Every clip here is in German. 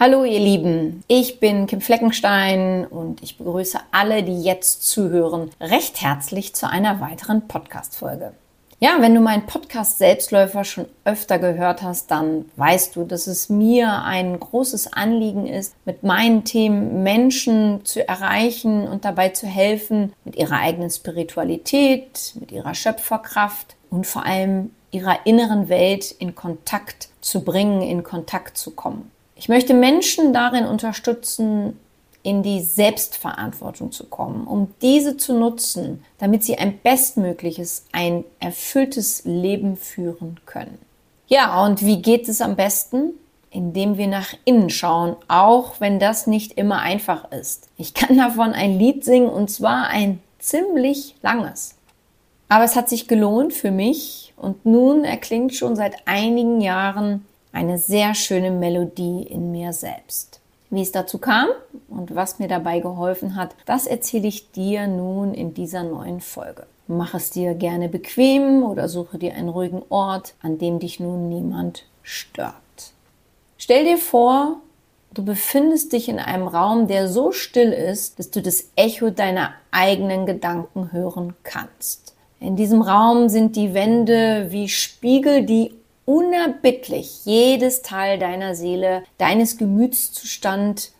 Hallo ihr Lieben, ich bin Kim Fleckenstein und ich begrüße alle, die jetzt zuhören, recht herzlich zu einer weiteren Podcast-Folge. Ja, wenn du meinen Podcast Selbstläufer schon öfter gehört hast, dann weißt du, dass es mir ein großes Anliegen ist, mit meinen Themen Menschen zu erreichen und dabei zu helfen, mit ihrer eigenen Spiritualität, mit ihrer Schöpferkraft und vor allem ihrer inneren Welt in Kontakt zu bringen, in Kontakt zu kommen. Ich möchte Menschen darin unterstützen, in die Selbstverantwortung zu kommen, um diese zu nutzen, damit sie ein bestmögliches, ein erfülltes Leben führen können. Ja, und wie geht es am besten? Indem wir nach innen schauen, auch wenn das nicht immer einfach ist. Ich kann davon ein Lied singen und zwar ein ziemlich langes. Aber es hat sich gelohnt für mich und nun erklingt schon seit einigen Jahren eine sehr schöne Melodie in mir selbst. Wie es dazu kam und was mir dabei geholfen hat, das erzähle ich dir nun in dieser neuen Folge. Mach es dir gerne bequem oder suche dir einen ruhigen Ort, an dem dich nun niemand stört. Stell dir vor, du befindest dich in einem Raum, der so still ist, dass du das Echo deiner eigenen Gedanken hören kannst. In diesem Raum sind die Wände wie Spiegel, die unerbittlich jedes Teil deiner Seele, deines Gemütszustand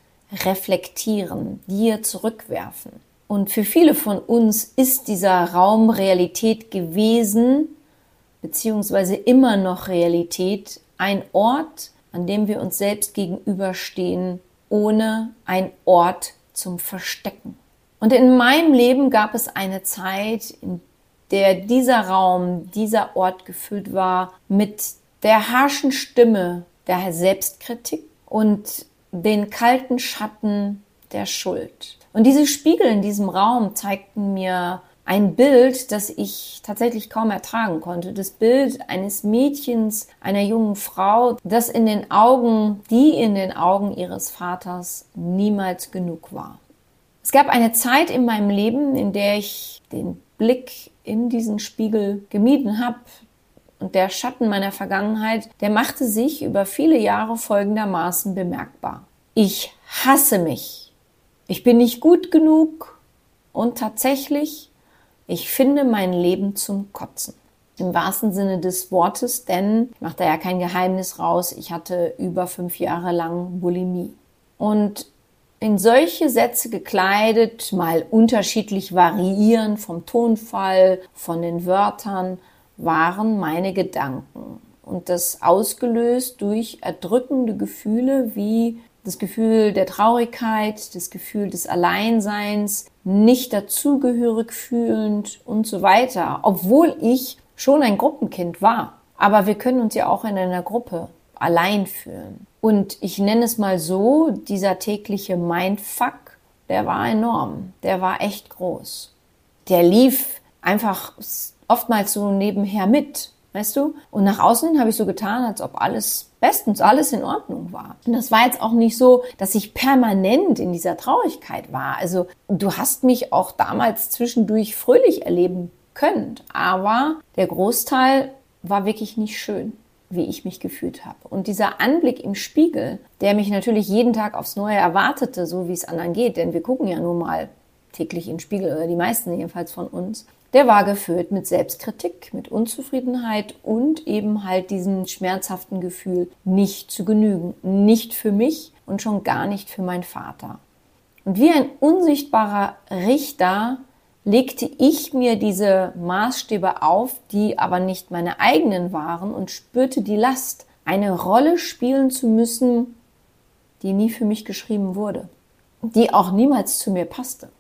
reflektieren, dir zurückwerfen. Und für viele von uns ist dieser Raum Realität gewesen, beziehungsweise immer noch Realität, ein Ort, an dem wir uns selbst gegenüberstehen, ohne ein Ort zum Verstecken. Und in meinem Leben gab es eine Zeit, in der dieser Raum, dieser Ort gefüllt war mit der harschen Stimme der Selbstkritik und den kalten Schatten der Schuld. Und diese Spiegel in diesem Raum zeigten mir ein Bild, das ich tatsächlich kaum ertragen konnte. Das Bild eines Mädchens, einer jungen Frau, das in den Augen, die in den Augen ihres Vaters niemals genug war. Es gab eine Zeit in meinem Leben, in der ich den Blick in diesen Spiegel gemieden habe, und der Schatten meiner Vergangenheit, der machte sich über viele Jahre folgendermaßen bemerkbar. Ich hasse mich. Ich bin nicht gut genug und tatsächlich, ich finde mein Leben zum Kotzen. Im wahrsten Sinne des Wortes, denn ich mache da ja kein Geheimnis raus, ich hatte über fünf Jahre lang Bulimie. Und in solche Sätze gekleidet, mal unterschiedlich variieren vom Tonfall, von den Wörtern, waren meine Gedanken. Und das ausgelöst durch erdrückende Gefühle wie das Gefühl der Traurigkeit, das Gefühl des Alleinseins, nicht dazugehörig fühlend und so weiter, obwohl ich schon ein Gruppenkind war. Aber wir können uns ja auch in einer Gruppe allein fühlen. Und ich nenne es mal so, dieser tägliche Mindfuck, der war enorm, der war echt groß. Der lief einfach oftmals so nebenher mit, weißt du? Und nach außen habe ich so getan, als ob alles bestens, alles in Ordnung war. Und das war jetzt auch nicht so, dass ich permanent in dieser Traurigkeit war. Also du hast mich auch damals zwischendurch fröhlich erleben können, aber der Großteil war wirklich nicht schön wie ich mich gefühlt habe. Und dieser Anblick im Spiegel, der mich natürlich jeden Tag aufs Neue erwartete, so wie es anderen geht, denn wir gucken ja nun mal täglich in den Spiegel, oder die meisten jedenfalls von uns, der war gefüllt mit Selbstkritik, mit Unzufriedenheit und eben halt diesem schmerzhaften Gefühl, nicht zu genügen. Nicht für mich und schon gar nicht für meinen Vater. Und wie ein unsichtbarer Richter legte ich mir diese Maßstäbe auf, die aber nicht meine eigenen waren und spürte die Last, eine Rolle spielen zu müssen, die nie für mich geschrieben wurde, die auch niemals zu mir passte.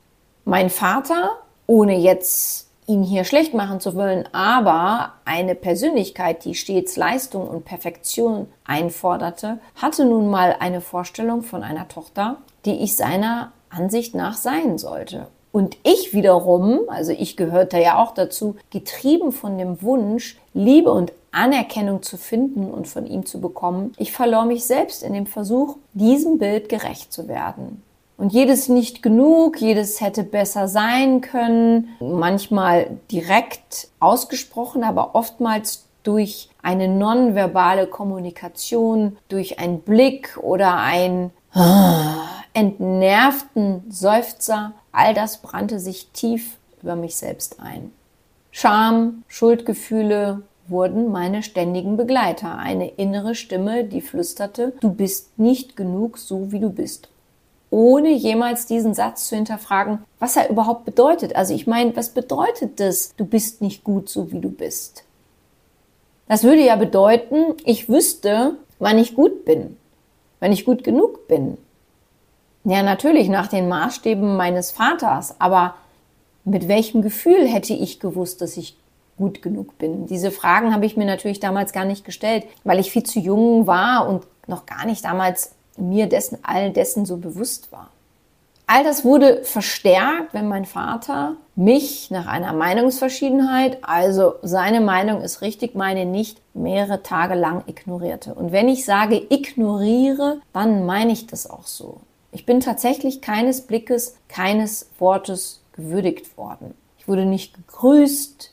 Mein Vater, ohne jetzt ihn hier schlecht machen zu wollen, aber eine Persönlichkeit, die stets Leistung und Perfektion einforderte, hatte nun mal eine Vorstellung von einer Tochter, die ich seiner Ansicht nach sein sollte. Und ich wiederum, also ich gehörte ja auch dazu, getrieben von dem Wunsch, Liebe und Anerkennung zu finden und von ihm zu bekommen, ich verlor mich selbst in dem Versuch, diesem Bild gerecht zu werden. Und jedes nicht genug, jedes hätte besser sein können, manchmal direkt ausgesprochen, aber oftmals durch eine nonverbale Kommunikation, durch einen Blick oder einen ah, entnervten Seufzer, all das brannte sich tief über mich selbst ein. Scham, Schuldgefühle wurden meine ständigen Begleiter, eine innere Stimme, die flüsterte, du bist nicht genug so wie du bist ohne jemals diesen Satz zu hinterfragen, was er überhaupt bedeutet. Also ich meine, was bedeutet das, du bist nicht gut so wie du bist? Das würde ja bedeuten, ich wüsste, wann ich gut bin, wann ich gut genug bin. Ja, natürlich nach den Maßstäben meines Vaters, aber mit welchem Gefühl hätte ich gewusst, dass ich gut genug bin? Diese Fragen habe ich mir natürlich damals gar nicht gestellt, weil ich viel zu jung war und noch gar nicht damals mir dessen, all dessen so bewusst war. All das wurde verstärkt, wenn mein Vater mich nach einer Meinungsverschiedenheit, also seine Meinung ist richtig, meine nicht, mehrere Tage lang ignorierte. Und wenn ich sage ignoriere, dann meine ich das auch so. Ich bin tatsächlich keines Blickes, keines Wortes gewürdigt worden. Ich wurde nicht gegrüßt,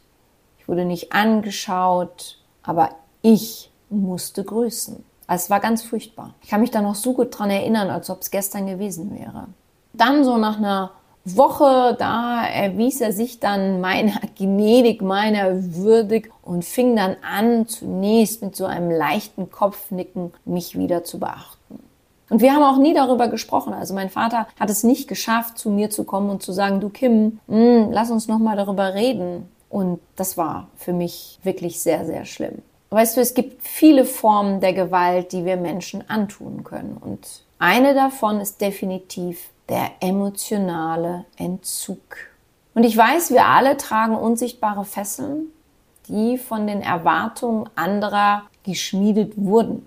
ich wurde nicht angeschaut, aber ich musste grüßen. Also es war ganz furchtbar. Ich kann mich da noch so gut dran erinnern, als ob es gestern gewesen wäre. Dann so nach einer Woche, da erwies er sich dann meiner gnädig, meiner würdig und fing dann an, zunächst mit so einem leichten Kopfnicken mich wieder zu beachten. Und wir haben auch nie darüber gesprochen. Also mein Vater hat es nicht geschafft, zu mir zu kommen und zu sagen, du Kim, mh, hm, lass uns noch mal darüber reden. Und das war für mich wirklich sehr, sehr schlimm. Weißt du, es gibt viele Formen der Gewalt, die wir Menschen antun können. Und eine davon ist definitiv der emotionale Entzug. Und ich weiß, wir alle tragen unsichtbare Fesseln, die von den Erwartungen anderer geschmiedet wurden.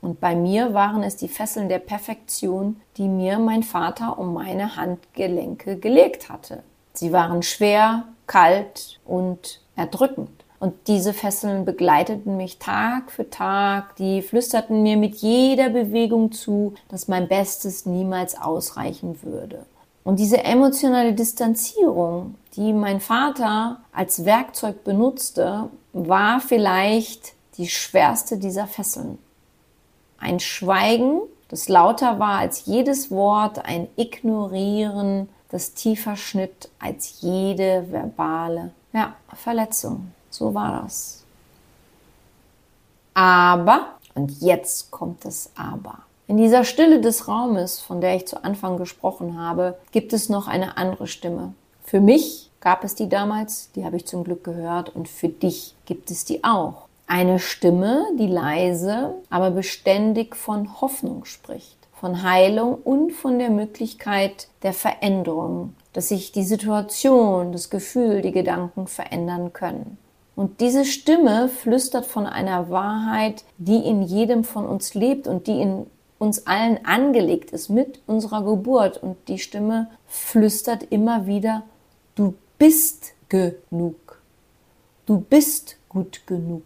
Und bei mir waren es die Fesseln der Perfektion, die mir mein Vater um meine Handgelenke gelegt hatte. Sie waren schwer, kalt und erdrückend. Und diese Fesseln begleiteten mich Tag für Tag, die flüsterten mir mit jeder Bewegung zu, dass mein Bestes niemals ausreichen würde. Und diese emotionale Distanzierung, die mein Vater als Werkzeug benutzte, war vielleicht die schwerste dieser Fesseln. Ein Schweigen, das lauter war als jedes Wort, ein Ignorieren, das tiefer schnitt als jede verbale ja, Verletzung. So war das. Aber, und jetzt kommt das Aber. In dieser Stille des Raumes, von der ich zu Anfang gesprochen habe, gibt es noch eine andere Stimme. Für mich gab es die damals, die habe ich zum Glück gehört, und für dich gibt es die auch. Eine Stimme, die leise, aber beständig von Hoffnung spricht, von Heilung und von der Möglichkeit der Veränderung, dass sich die Situation, das Gefühl, die Gedanken verändern können. Und diese Stimme flüstert von einer Wahrheit, die in jedem von uns lebt und die in uns allen angelegt ist mit unserer Geburt. Und die Stimme flüstert immer wieder, du bist genug. Du bist gut genug.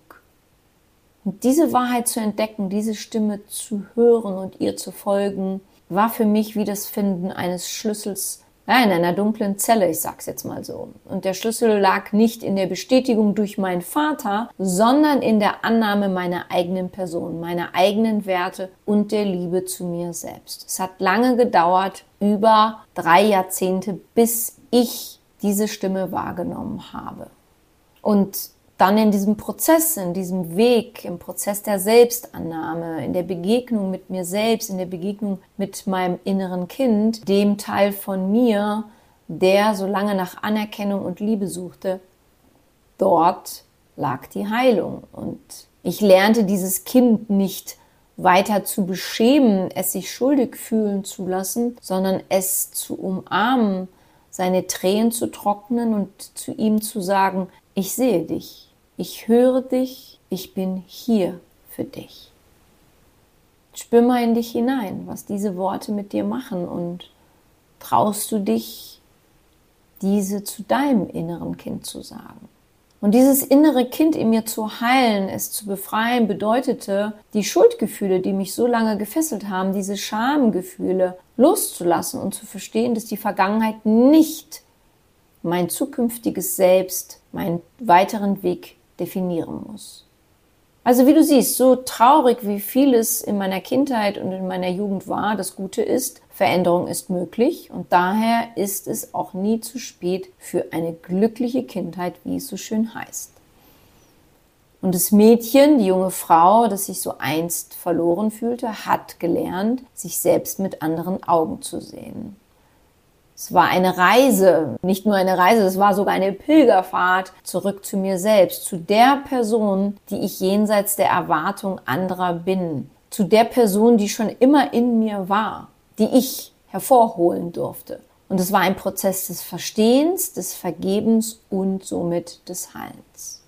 Und diese Wahrheit zu entdecken, diese Stimme zu hören und ihr zu folgen, war für mich wie das Finden eines Schlüssels ja, in einer dunklen Zelle, ich sag's jetzt mal so. Und der Schlüssel lag nicht in der Bestätigung durch meinen Vater, sondern in der Annahme meiner eigenen Person, meiner eigenen Werte und der Liebe zu mir selbst. Es hat lange gedauert, über drei Jahrzehnte, bis ich diese Stimme wahrgenommen habe. Und dann in diesem Prozess, in diesem Weg, im Prozess der Selbstannahme, in der Begegnung mit mir selbst, in der Begegnung mit meinem inneren Kind, dem Teil von mir, der so lange nach Anerkennung und Liebe suchte, dort lag die Heilung. Und ich lernte dieses Kind nicht weiter zu beschämen, es sich schuldig fühlen zu lassen, sondern es zu umarmen, seine Tränen zu trocknen und zu ihm zu sagen, ich sehe dich, ich höre dich, ich bin hier für dich. Spür mal in dich hinein, was diese Worte mit dir machen und traust du dich, diese zu deinem inneren Kind zu sagen. Und dieses innere Kind in mir zu heilen, es zu befreien, bedeutete, die Schuldgefühle, die mich so lange gefesselt haben, diese Schamgefühle loszulassen und zu verstehen, dass die Vergangenheit nicht mein zukünftiges Selbst, meinen weiteren Weg definieren muss. Also wie du siehst, so traurig wie vieles in meiner Kindheit und in meiner Jugend war, das Gute ist, Veränderung ist möglich und daher ist es auch nie zu spät für eine glückliche Kindheit, wie es so schön heißt. Und das Mädchen, die junge Frau, das sich so einst verloren fühlte, hat gelernt, sich selbst mit anderen Augen zu sehen. Es war eine Reise, nicht nur eine Reise, es war sogar eine Pilgerfahrt zurück zu mir selbst, zu der Person, die ich jenseits der Erwartung anderer bin, zu der Person, die schon immer in mir war, die ich hervorholen durfte. Und es war ein Prozess des Verstehens, des Vergebens und somit des Heilens.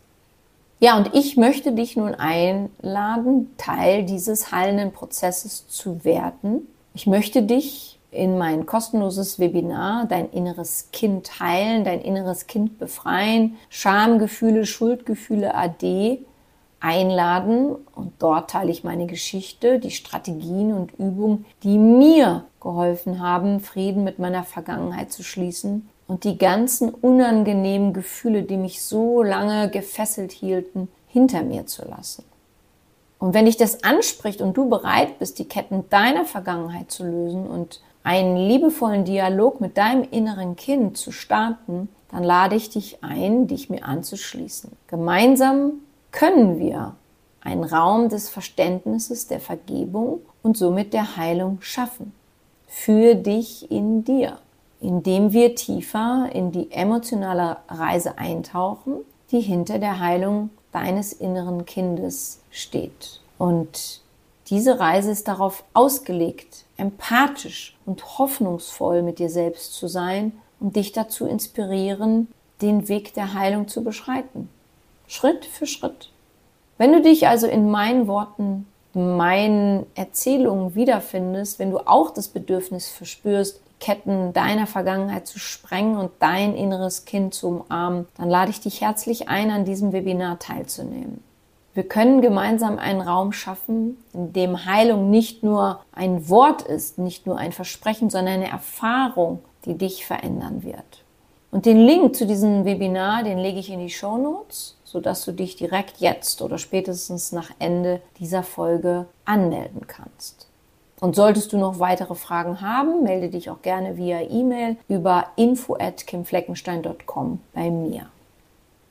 Ja, und ich möchte dich nun einladen, Teil dieses heilenden Prozesses zu werden. Ich möchte dich in mein kostenloses Webinar Dein inneres Kind heilen, dein inneres Kind befreien, Schamgefühle, Schuldgefühle AD einladen und dort teile ich meine Geschichte, die Strategien und Übungen, die mir geholfen haben, Frieden mit meiner Vergangenheit zu schließen und die ganzen unangenehmen Gefühle, die mich so lange gefesselt hielten, hinter mir zu lassen. Und wenn dich das anspricht und du bereit bist, die Ketten deiner Vergangenheit zu lösen und einen liebevollen Dialog mit deinem inneren Kind zu starten, dann lade ich dich ein, dich mir anzuschließen. Gemeinsam können wir einen Raum des Verständnisses, der Vergebung und somit der Heilung schaffen. Für dich in dir, indem wir tiefer in die emotionale Reise eintauchen, die hinter der Heilung deines inneren Kindes steht. Und diese Reise ist darauf ausgelegt, empathisch und hoffnungsvoll mit dir selbst zu sein und dich dazu inspirieren, den Weg der Heilung zu beschreiten. Schritt für Schritt. Wenn du dich also in meinen Worten, meinen Erzählungen wiederfindest, wenn du auch das Bedürfnis verspürst, Ketten deiner Vergangenheit zu sprengen und dein inneres Kind zu umarmen, dann lade ich dich herzlich ein, an diesem Webinar teilzunehmen. Wir können gemeinsam einen Raum schaffen, in dem Heilung nicht nur ein Wort ist, nicht nur ein Versprechen, sondern eine Erfahrung, die dich verändern wird. Und den Link zu diesem Webinar, den lege ich in die Show Notes, sodass du dich direkt jetzt oder spätestens nach Ende dieser Folge anmelden kannst. Und solltest du noch weitere Fragen haben, melde dich auch gerne via E-Mail über info at kimfleckenstein.com bei mir.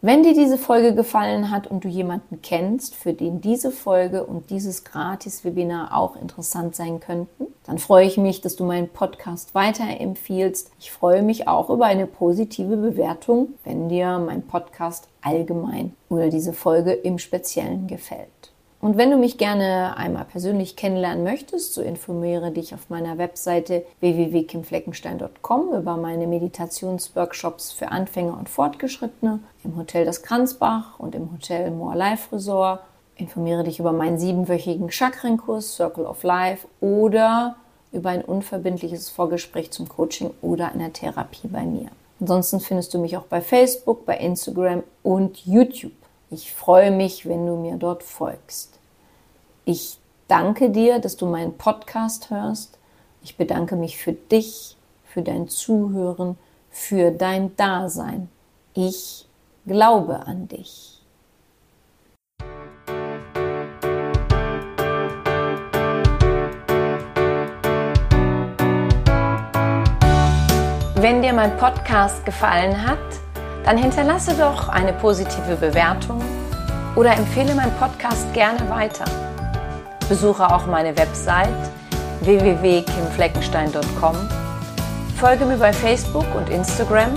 Wenn dir diese Folge gefallen hat und du jemanden kennst, für den diese Folge und dieses Gratis-Webinar auch interessant sein könnten, dann freue ich mich, dass du meinen Podcast weiterempfiehlst. Ich freue mich auch über eine positive Bewertung, wenn dir mein Podcast allgemein oder diese Folge im Speziellen gefällt. Und wenn du mich gerne einmal persönlich kennenlernen möchtest, so informiere dich auf meiner Webseite www.kimfleckenstein.com über meine Meditationsworkshops für Anfänger und Fortgeschrittene im Hotel Das Kranzbach und im Hotel More Life Resort. Informiere dich über meinen siebenwöchigen Chakrenkurs Circle of Life oder über ein unverbindliches Vorgespräch zum Coaching oder einer Therapie bei mir. Ansonsten findest du mich auch bei Facebook, bei Instagram und YouTube. Ich freue mich, wenn du mir dort folgst. Ich danke dir, dass du meinen Podcast hörst. Ich bedanke mich für dich, für dein Zuhören, für dein Dasein. Ich glaube an dich. Wenn dir mein Podcast gefallen hat, dann hinterlasse doch eine positive Bewertung oder empfehle meinen Podcast gerne weiter. Besuche auch meine Website www.kimfleckenstein.com, folge mir bei Facebook und Instagram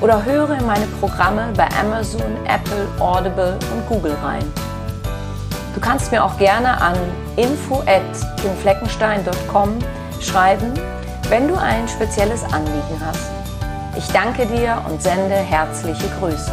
oder höre in meine Programme bei Amazon, Apple, Audible und Google rein. Du kannst mir auch gerne an info@kimfleckenstein.com schreiben, wenn du ein spezielles Anliegen hast. Ich danke dir und sende herzliche Grüße.